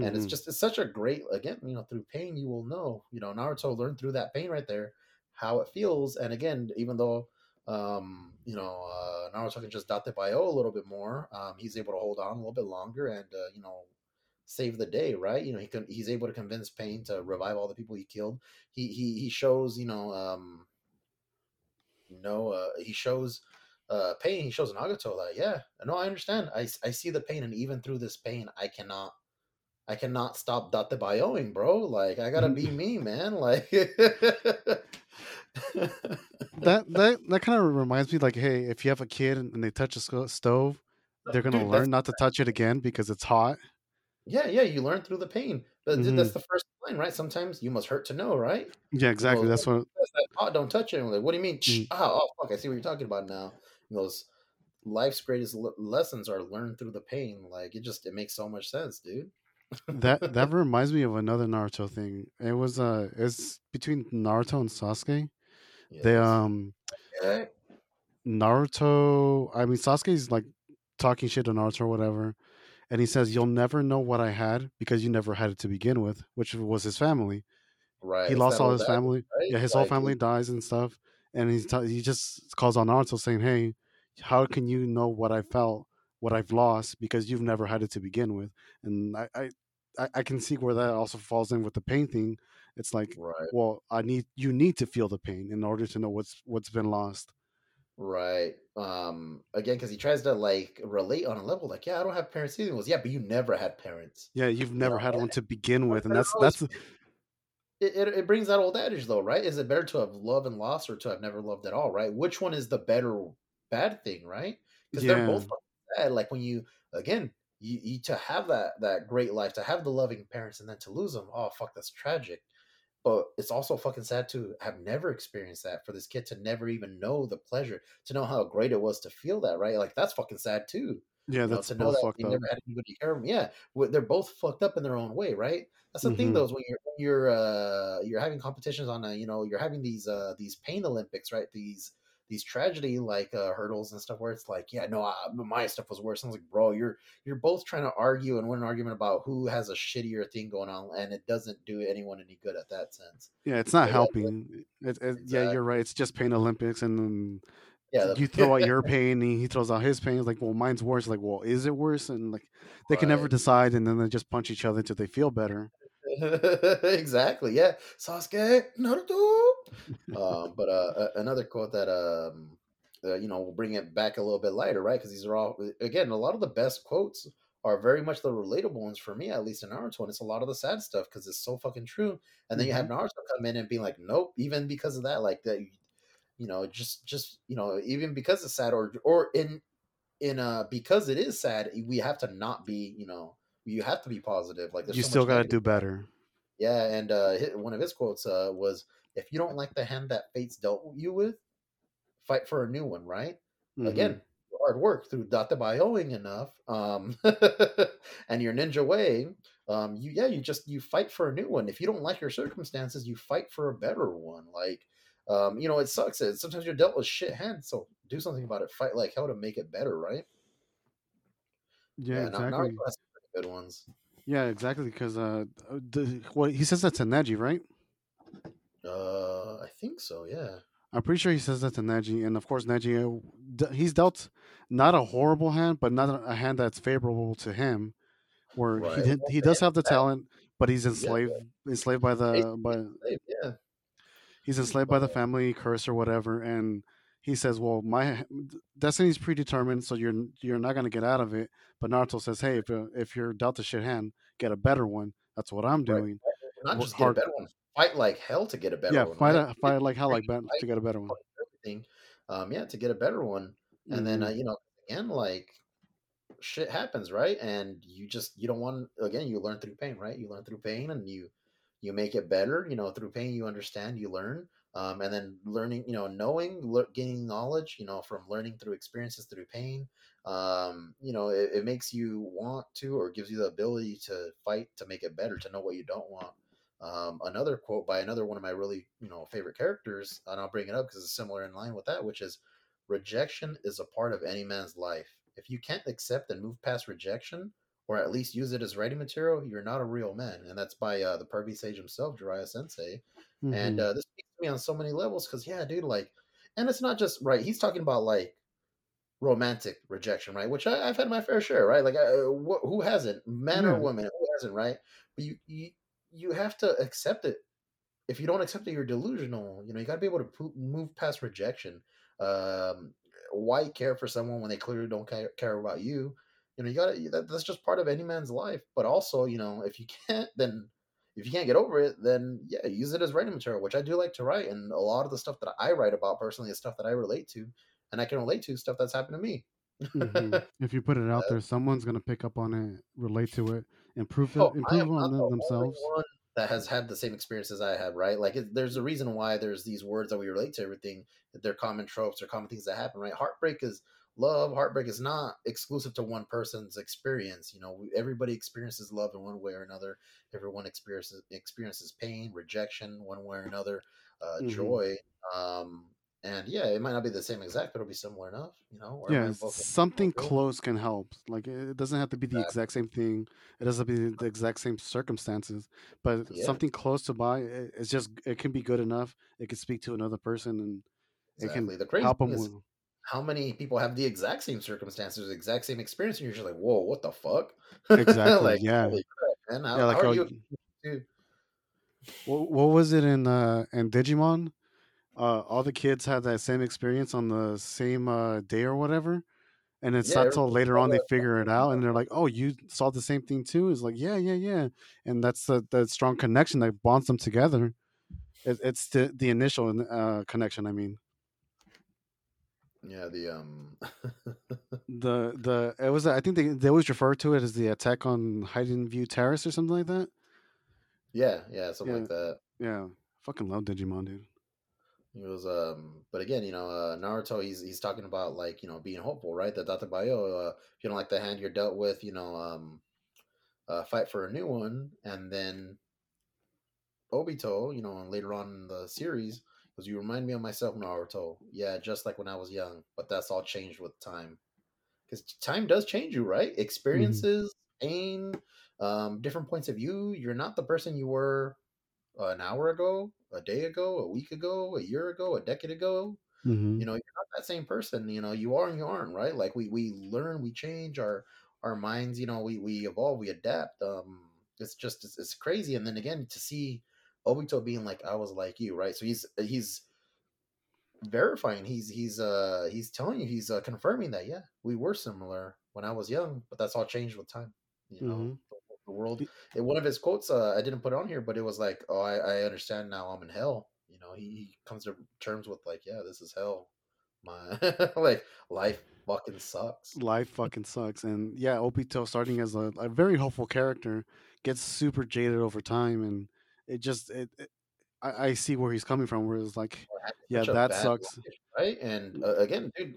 And it's mhm. just it's such a great again you know through pain you will know you know naruto learned through that pain right there how it feels and again even though um you know uh naruto can just dattebayo a little bit more um he's able to hold on a little bit longer and uh, you know save the day right you know he can he's able to convince pain to revive all the people he killed he he he shows you know um you know uh he shows uh pain he shows nagato that yeah no i understand i i see the pain and even through this pain i cannot I cannot stop Dattebayoing, bro. Like I gotta be me, man. Like that that that kind of reminds me, like, hey, if you have a kid and, they touch a stove, they're gonna Dude, learn not to touch it again because it's hot. Yeah, yeah, you learn through the pain. But dude, that's the first line, right? Sometimes you must hurt to know, right? Yeah, exactly. Well, That's what. that pot don't touch it. Like, what do you mean? Mm. Oh, oh, fuck! I see what you're talking about now. And those life's greatest le- lessons are learned through the pain. Like it just it makes so much sense, dude. that that reminds me of another Naruto thing. It was uh, it's between Naruto and Sasuke. They um Okay. Naruto. I mean, Sasuke's like talking shit to Naruto or whatever, and he says, "You'll never know what I had because you never had it to begin with," which was his family. Right. he lost all his family. right? Yeah, his whole Like, family dies and stuff, and he's t- he just calls on Naruto saying, "Hey, how can you know what I felt, what I've lost because you've never had it to begin with?" And I I, I- can see where that also falls in with the pain thing. It's like, Right. well, I need you need to feel the pain in order to know what's what's been lost. Right. Um. Again, because he tries to like relate on a level, like, yeah, I don't have parents either. He goes, yeah, but you never had parents. Yeah, you've never had one to begin with, and that's that's It, it it brings that old adage though, right? Is it better to have loved and lost or to have never loved at all? Right? Which one is the better bad thing? Right? Because they're both bad. Like when you again, you, you to have that that great life, to have the loving parents, and then to lose them. Oh fuck, that's tragic. But it's also fucking sad to have never experienced that. For this kid to never even know the pleasure, to know how great it was to feel that. Right? Like that's fucking sad too. yeah, You know, that's to know that they up. never had anybody care of them. Yeah, they're both fucked up in their own way, right? That's the thing, Mhm. though, is when you're when you're uh, you're having competitions on a you know you're having these uh, these pain Olympics, right? These these tragedy like uh, hurdles and stuff where it's like, yeah, no, I, my stuff was worse. I was like, bro, you're you're both trying to argue and win an argument about who has a shittier thing going on, and it doesn't do anyone any good at that sense. Yeah, it's not yeah, helping. It, it, Yeah, Exactly. you're right. It's just pain Olympics, and then Yeah, you throw out your pain, and he throws out his pain. It's like, well, mine's worse. Like, well, is it worse? And like, they can never decide, and then they just punch each other until they feel better. exactly. Yeah, Sasuke Naruto. um, but uh, another quote that um, uh, you know, we'll bring it back a little bit lighter, right? Because these are all again a lot of the best quotes are very much the relatable ones for me, at least in Naruto. And it's a lot of the sad stuff because it's so fucking true. And then you have Naruto come in and be like, nope, even because of that, like that, you know, just just you know, even because it's sad, or or in in uh because it is sad, we have to not be, you know, you have to be positive. Like you so still got to do better. yeah, and uh, one of his quotes uh, was, "If you don't like the hand that fate's dealt you with, fight for a new one." Right? Mhm. Again, hard work through dattebayoing enough, um, and your ninja way. Um, you yeah, you just you fight for a new one. If you don't like your circumstances, you fight for a better one. Like, um, you know, it sucks. It, sometimes you're dealt with shit hands, so do something about it. Fight like hell to make it better. Right? yeah, Naruto exactly. has some pretty good ones. Yeah, exactly. Because uh, the, well, he says that to Neji, right? Uh, I think so. Yeah. I'm pretty sure he says that to Neji, and of course Neji, uh, he's dealt not a horrible hand, but not a hand that's favorable to him. Where Right. he he does have the talent, but he's enslaved enslaved by the by Yeah. he's enslaved by the family curse or whatever, and he says, "Well, my destiny's predetermined, so you're you're not gonna get out of it." But Naruto says, "Hey, if uh, if you're dealt a shit hand, get a better one. That's what I'm Right. doing. not Work just get a better one, fight like hell to get a better yeah, one. fight right? a, fight like hell, like to get a better one." everything. Um, yeah, to get a better one, and then Mhm. uh, you know, again, like shit happens, right? And you just you don't want again. You learn through pain, right? You learn through pain, and you you make it better. You know, through pain, you understand, you learn. Um, and then learning, you know, knowing, le- gaining knowledge, you know, from learning through experiences through pain, um, you know, it, it makes you want to or gives you the ability to fight to make it better, to know what you don't want. Um, another quote by another one of my really, you know, favorite characters, and I'll bring it up because it's similar in line with that, which is rejection is a part of any man's life. If you can't accept and move past rejection, or at least use it as writing material, you're not a real man. And that's by uh, the pervy sage himself, Jiraiya Sensei. And Mhm. uh, this me on so many levels because, yeah, dude, like, and it's not just right. He's talking about like romantic rejection, right? Which I, I've had my fair share, right? Like, uh, wh- who hasn't, man Yeah. or woman, who hasn't, right? But you, you, you have to accept it. If you don't accept it, you're delusional. You know, you got to be able to po- move past rejection. Um, why care for someone when they clearly don't care, care about you? You know, you got to. That, that's just part of any man's life. But also, you know, if you can't, then if you can't get over it, then yeah, use it as writing material, which I do like to write. And a lot of the stuff that I write about personally is stuff that I relate to, and I can relate to stuff that's happened to me. Mhm. If you put it out there, someone's gonna pick up on it, relate to it, improve it, Oh, improve on the themselves. that has had the same experiences I have, right? Like, it, there's a reason why there's these words that we relate to everything. that They're common tropes or common things that happen, right? Heartbreak is love. Heartbreak is not exclusive to one person's experience. You know, everybody experiences love in one way or another. Everyone experiences experiences pain, rejection, one way or another, uh, Mhm. joy. Um, and yeah, it might not be the same exact, but it'll be similar enough. You know, Yeah, something close can help. Like it doesn't have to be the Exactly. exact same thing. It doesn't have to be the exact same circumstances, but Yeah, something close to buy it- It's just it can be good enough. It can speak to another person and it can. The help them with. How many people have the exact same circumstances, the exact same experience, and you're just like, whoa, what the fuck? Exactly. like, Yeah. crap, man! How, Yeah. Like how are oh, you? Dude? what, what was it in uh in Digimon? Uh, all the kids had that same experience on the same uh, day or whatever, and it's Yeah, not till later on they figure it out, and they're like, "Oh, you saw the same thing too?" It's like, "Yeah, yeah, yeah," and that's the the strong connection that bonds them together. It, it's the the initial uh, connection. I mean, Yeah, the um, the the it was I think they they always refer to it as the attack on Highton View Terrace or something like that. yeah, yeah, something Yeah, like that. yeah. Fucking love Digimon, dude. He was um, but again, you know, uh, Naruto, he's he's talking about like you know being hopeful, right? The Dattebayo, uh, if you don't like the hand you're dealt with, you know, um, uh, fight for a new one, and then Obito, you know, and later on in the series, because you remind me of myself, Naruto. Yeah, just like when I was young, but that's all changed with time. Because time does change you, right? hmm Experiences, pain, um, different points of view. You're not the person you were uh, an hour ago, a day ago, a week ago, a year ago, a decade ago. hmm You know, you're not that same person. You know, you are and you aren't, right? Like we we learn, we change our our minds. You know, we we evolve, we adapt. Um, it's just it's, it's crazy. And then again, to see Obito being like, I was like you, right? So he's he's verifying. He's he's uh he's telling you he's uh, confirming that yeah, we were similar when I was young, but that's all changed with time. You know, hmm the world. In one of his quotes, uh, I didn't put it on here, but it was like, "Oh, I, I understand now. I'm in hell." You know, he, he comes to terms with like, "Yeah, this is hell. My like life fucking sucks." life fucking sucks. And yeah, Obito starting as a, a very hopeful character gets super jaded over time, and it just it, it I, I see where he's coming from. Where it's like, yeah, that sucks. life, right? And uh, again, dude,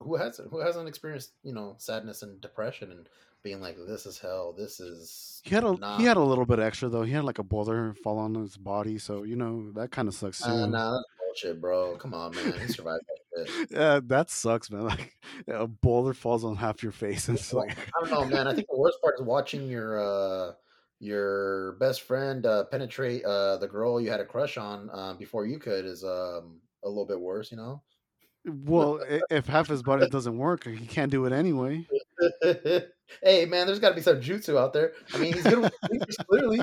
who hasn't who hasn't experienced you know sadness and depression and being like, "This is hell. This is He had a he had a little bit extra though. He had like a boulder fall on his body, so you know that kind of sucks Uh, nah, that's bullshit, bro. Come on, man. He survived that shit. yeah, that sucks, man. Like a boulder falls on half your face, and it's like, I don't know, man. I think the worst part is watching your uh your best friend uh penetrate uh the girl you had a crush on um before you could is um a little bit worse, you know. well, if half his body doesn't work, he can't do it anyway. hey, man, there's got to be some jutsu out there. I mean, he's good fingers, clearly.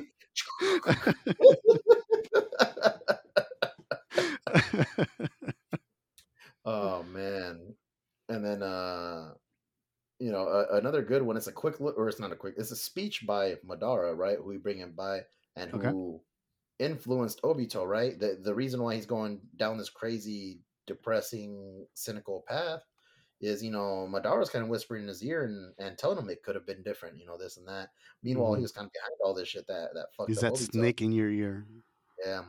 oh man, and then uh you know uh, another good one. It's a quick look, or it's not a quick. It's a speech by Madara, right? Who we bring him by, and okay. who influenced Obito, right? The the reason why he's going down this crazy, depressing, cynical path is, you know, Madara's kind of whispering in his ear and, and telling him it could have been different, you know, this and that. Meanwhile, he hmm was kind of behind all this shit that that fucked Is that Obito. snake in your ear. Yeah.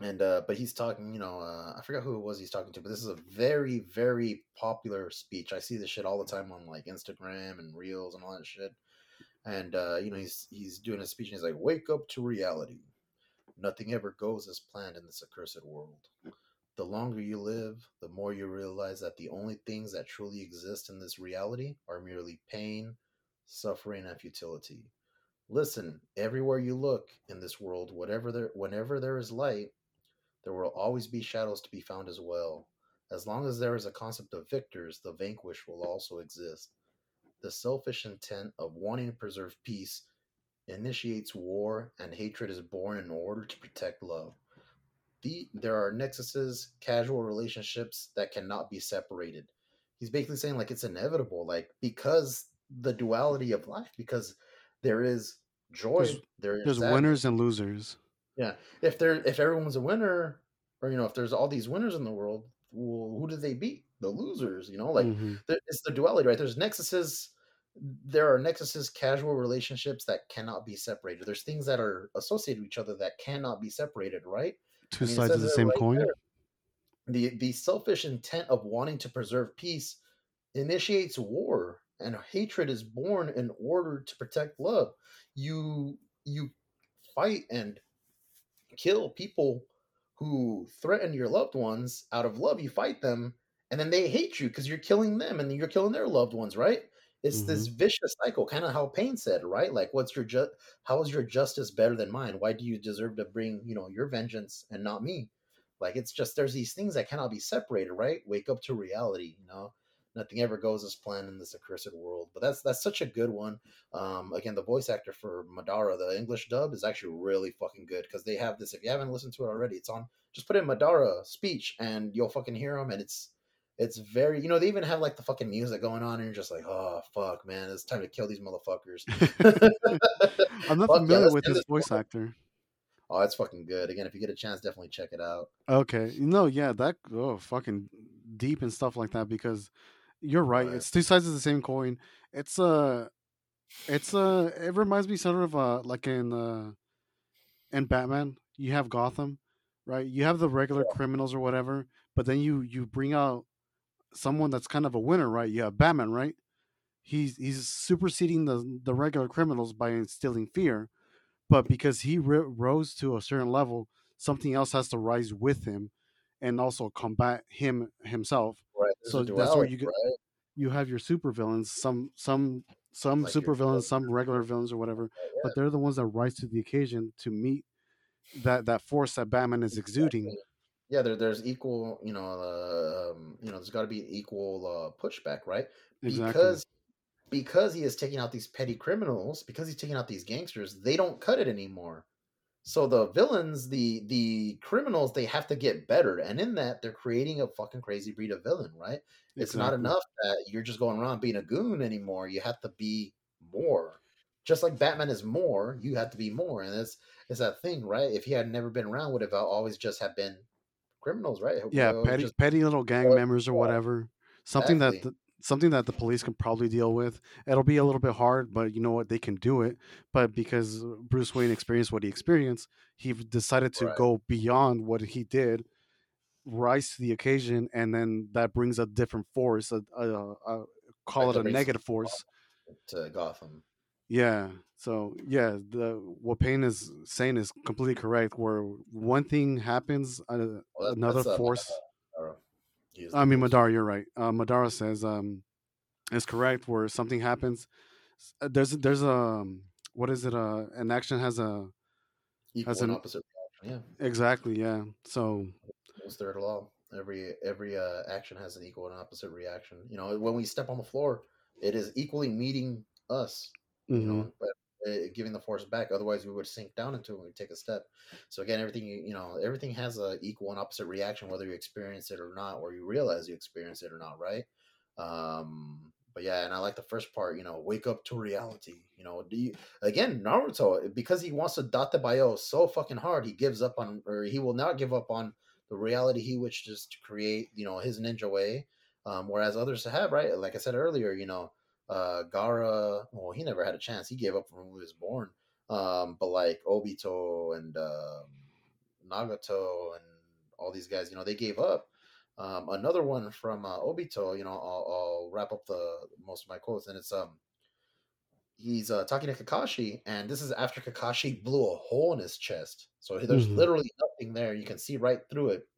And uh but he's talking, you know, uh I forgot who it was he's talking to, but this is a very, very popular speech. I see this shit all the time on like Instagram and Reels and all that shit. And uh, you know, he's he's doing a speech and he's like, Wake up to reality. Nothing ever goes as planned in this accursed world. The longer you live, the more you realize that the only things that truly exist in this reality are merely pain, suffering, and futility. Listen, everywhere you look in this world, whatever there whenever there is light, there will always be shadows to be found as well. As long as there is a concept of victors, the vanquished will also exist. The selfish intent of wanting to preserve peace initiates war, and hatred is born in order to protect love. The, there are nexuses, casual relationships that cannot be separated. He's basically saying like it's inevitable, like because the duality of life, because there is joy, There's there is there's sadness. winners and losers. Yeah, if there if everyone's a winner, or you know, if there's all these winners in the world, well, who do they beat? The losers, you know, like hmm there- it's the duality, right? There's nexuses there are nexuses, casual relationships that cannot be separated. There's things that are associated with each other that cannot be separated, right? Two I mean, sides of the same right coin. there. The the selfish intent of wanting to preserve peace initiates war, and hatred is born in order to protect love. You you fight and kill people who threaten your loved ones out of love. You fight them, and then they hate you because you're killing them, and you're killing their loved ones, right? It's this mm-hmm. vicious cycle, kind of how Pain said, right? Like, what's your ju- how is your justice better than mine? Why do you deserve to bring, you know, your vengeance and not me? Like, it's just there's these things that cannot be separated, right? Wake up to reality, you know. Nothing ever goes as planned in this accursed world. But that's that's such a good one. Um, again, the voice actor for Madara, the English dub, is actually really fucking good because they have this. If you haven't listened to it already, it's on. Just put in Madara speech, and you'll fucking hear him, and it's it's very. You know, they even have like the fucking music going on, and you're just like, oh fuck, man, it's time to kill these motherfuckers. I'm not Fuck familiar let's with this voice actor. Oh, it's fucking good. Again, if you get a chance, definitely check it out. Okay, no, yeah, that oh fucking deep and stuff like that because you're right. Right. It's two sides of the same coin. It's uh it's uh it reminds me sort of uh like in uh in Batman, you have Gotham, right? You have the regular criminals or whatever, but then you you bring out someone that's kind of a winner, right? You have Batman, right? He's he's superseding the the regular criminals by instilling fear, but because he rose to a certain level, something else has to rise with him, and also combat him himself. Right. So a that's where you get right? you have your super villains, some some some Like super villains, some regular villains or whatever, Yeah, but they're the ones that rise to the occasion to meet that that force that Batman is exuding. yeah there, there's equal you know uh, um, you know there's got to be equal uh, pushback right Exactly. because because he is taking out these petty criminals because he's taking out these gangsters they don't cut it anymore so the villains the the criminals they have to get better and in that they're creating a fucking crazy breed of villain right? It's not enough that you're just going around being a goon anymore you have to be more. Just like batman is more you have to be more and it's it's that thing right? If he had never been around would have always just have been criminals right? Yeah, petty just- petty little gang Well, members or whatever. Something that exactly. the, something that the police can probably deal with. It'll be a little bit hard, but you know what? They can do it. But because Bruce Wayne experienced what he experienced, he decided to Right. go beyond what he did, rise to the occasion, and then that brings a different force. A, a, a call it a negative force. to gotham Yeah. So yeah, the what Pain is saying is completely correct. Where one thing happens, uh, Well, that- another force. I mean, most- Madara, you're right. Uh, Madara says um, is correct. Where something happens, uh, there's there's a um, what is it? Uh, an action has a equal as and an- opposite reaction. Yeah, exactly yeah. So it's third law. Every every uh, action has an equal and opposite reaction. You know, when we step on the floor, it is equally meeting us. You mhm, know, but uh, giving the force back. Otherwise, we would sink down into it when we take a step. So again, everything you know, everything has a equal and opposite reaction, whether you experience it or not, or you realize you experience it or not. Right. Um, but yeah, and I like the first part. You know, wake up to reality. You know, do you again Naruto because he wants to dattebayo so fucking hard, he gives up on, or he will not give up on the reality he wishes to create. You know, his ninja way. Um, whereas others have right, like I said earlier, you know, uh, Gaara. Well, he never had a chance. He gave up from when he was born. Um, but like Obito and um, Nagato and all these guys, you know, they gave up. Um, another one from uh, Obito, you know, I'll, I'll wrap up the most of my quotes, and it's um, he's uh, talking to Kakashi, and this is after Kakashi blew a hole in his chest, so there's Mhm. literally nothing there. You can see right through it,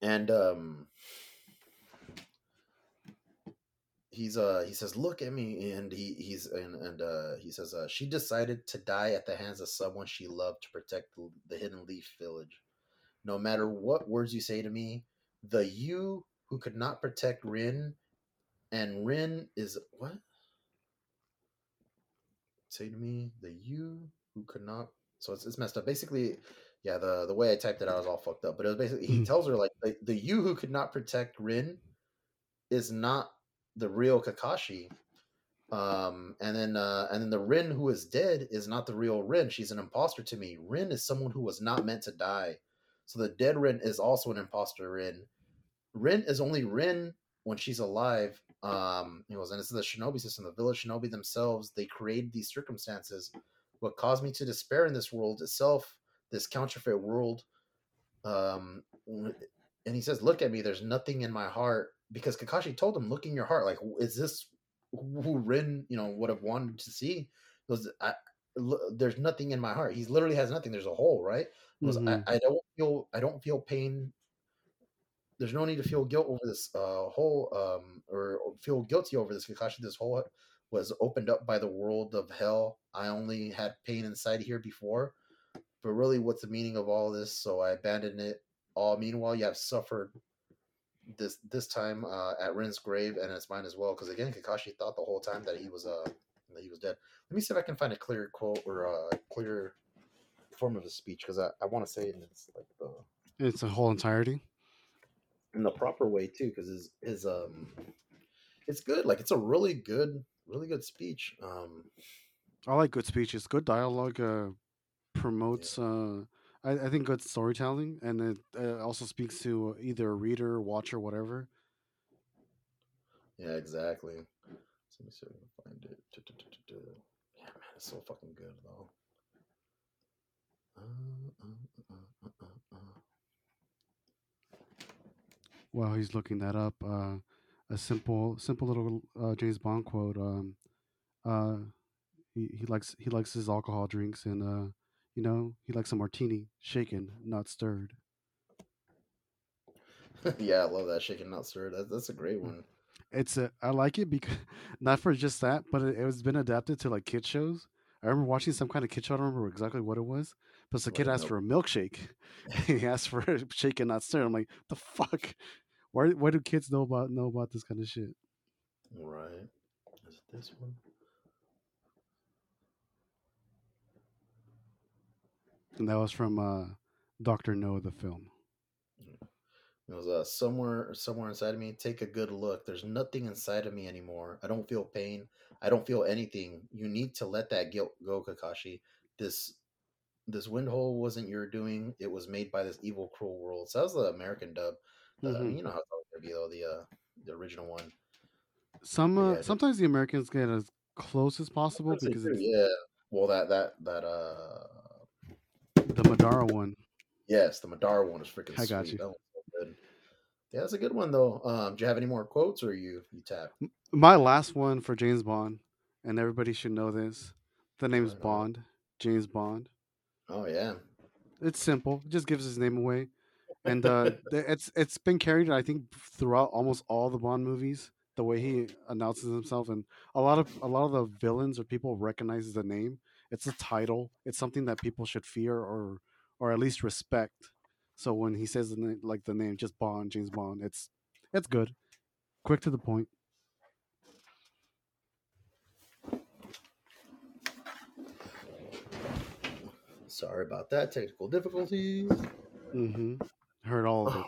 and um, he's uh he says look at me and he he's and, and uh he says uh she decided to die at the hands of someone she loved to protect the, the hidden leaf village. No matter what words you say to me the you who could not protect rin and rin is what? Say to me the you who could not so it's, it's messed up. Basically yeah the the way i typed it out was all fucked up but it was basically he Mhm. tells her like the, the you who could not protect rin is not the real Kakashi. Um, and then uh, and then the Rin who is dead is not the real Rin. She's an imposter to me. Rin is someone who was not meant to die. So the dead Rin is also an imposter Rin. Rin is only Rin when she's alive, Um, he goes, and it's the shinobi system. The village shinobi themselves, they create these circumstances. What caused me to despair in this world itself, this counterfeit world. Um, and he says, "Look at me. There's nothing in my heart." Because Kakashi told him, "Look in your heart. Like, is this who Rin, you know, would have wanted to see?" Goes, I, "There's nothing in my heart. He literally has nothing. There's a hole, right?" Goes, Mhm. I, I don't feel. I don't feel pain there's no need to feel guilt over this uh, whole um, or, or feel guilty over this Kakashi. This hole was opened up by the world of hell. I only had pain inside here before, but really, what's the meaning of all this? So I abandoned it all. Meanwhile, you have suffered this this time uh, at Rin's grave, and it's mine as well. Because again, Kakashi thought the whole time that he was uh that he was dead. Let me see if I can find a clear quote or a clear form of his speech because I, I want to say it in it's like the It's a whole entirety. in the proper way too because his his um it's good like it's a really good really good speech um I like good speeches. Good dialogue uh, promotes, uh, I, I think, good storytelling, and it uh, also speaks to either a reader, watcher, whatever. yeah exactly let me see if I can find it yeah man it's so fucking good though uh, uh, uh, uh, uh, uh. While he's looking that up, uh, a simple, simple little uh, James Bond quote. Um, uh, he, he likes he likes his alcohol drinks, and uh, you know he likes a martini, shaken, not stirred. yeah i love that shaken not stirred that, that's a great mm. one It's a, I like it because not for just that, but it, it's been adapted to like kid shows. I remember watching some kind of kid show. I don't remember exactly what it was, but the kid asked for a milkshake. he asked for a shake and not stir. I'm like, the fuck. Why? Why do kids know about know about this kind of shit? right is it this one And that was from uh, Doctor No, the film. It was uh, somewhere somewhere inside of me. Take a good look. There's nothing inside of me anymore. I don't feel pain. I don't feel anything. You need to let that guilt go, Kakashi. This this wind hole wasn't your doing. It was made by this evil, cruel world. So that was the American dub. Uh, Mhm. you know how it's gonna be though. The uh, the original one. Some uh, sometimes the Americans get as close as possible because it's yeah. Well, that that that uh, the Madara one. yes, the Madara one is freaking I got sweet. you. That one's so good. Yeah, that's a good one though. Um, do you have any more quotes, or you you tap? My last one for James Bond, and everybody should know this. The name's. Bond, James Bond. Oh yeah. It's simple. It just gives his name away, and uh, it's it's been carried, I think, throughout almost all the Bond movies. The way he announces himself, and a lot of a lot of the villains or people recognize the name. It's a title. It's something that people should fear or or at least respect. So when he says the name, like the name, just Bond, James Bond, it's it's good, quick to the point. Sorry about that. Technical difficulties. Mm-hmm. Heard all of it.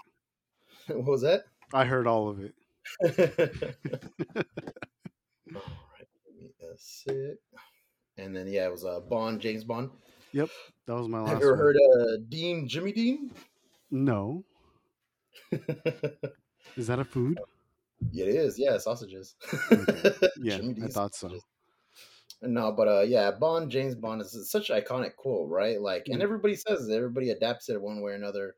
what was that? I heard all of it. All right, give me a sec. And then yeah, it was uh, Bond, James Bond. Yep, that was my last. Have you ever one. heard uh, Dean, Jimmy Dean? No, is that a food? it is. Yeah, sausages. Yeah, Jimmy I thought so. No, but uh, yeah, Bond, James Bond is such an iconic quote, right? Like, and Mm. everybody says it. Everybody adapts it one way or another.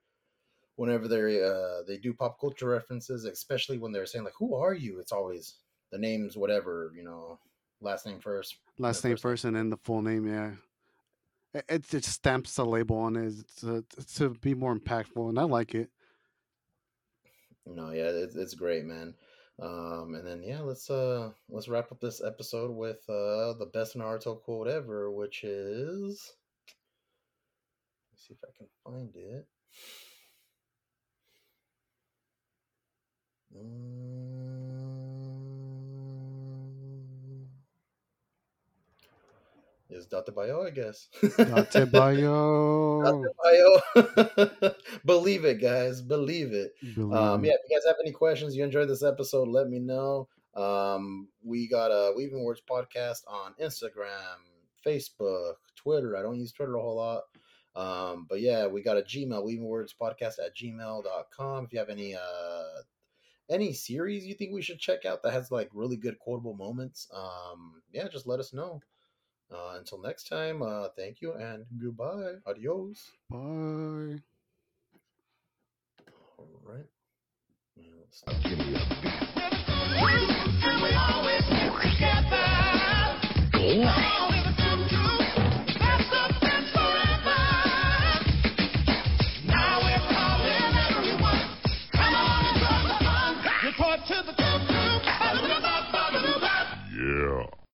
Whenever they uh they do pop culture references, especially when they're saying like, "Who are you?" It's always the names, whatever you know, last name first. Last name first name. first and then the full name. Yeah, it, it stamps a label on it to, to be more impactful, and I like it. No, yeah, it's, it's great, man. Um, and then yeah, let's uh let's wrap up this episode with uh the best Naruto quote ever, which is let's see if I can find it. Mm, Is Dr. Bayo, I guess. Dattebayo. Bayo. Believe it, guys. Believe it. Believe Um, yeah, if you guys have any questions, you enjoyed this episode, let me know. Um, we got a Weaving Words podcast on Instagram, Facebook, Twitter. I don't use Twitter a whole lot. Um, but yeah, we got a Gmail, Weaving Words podcast at gmail.com. If you have any uh any series you think we should check out that has like really good quotable moments, um, yeah, just let us know. Uh, until next time, uh, thank you and goodbye. Adios. Bye. All right. Yeah,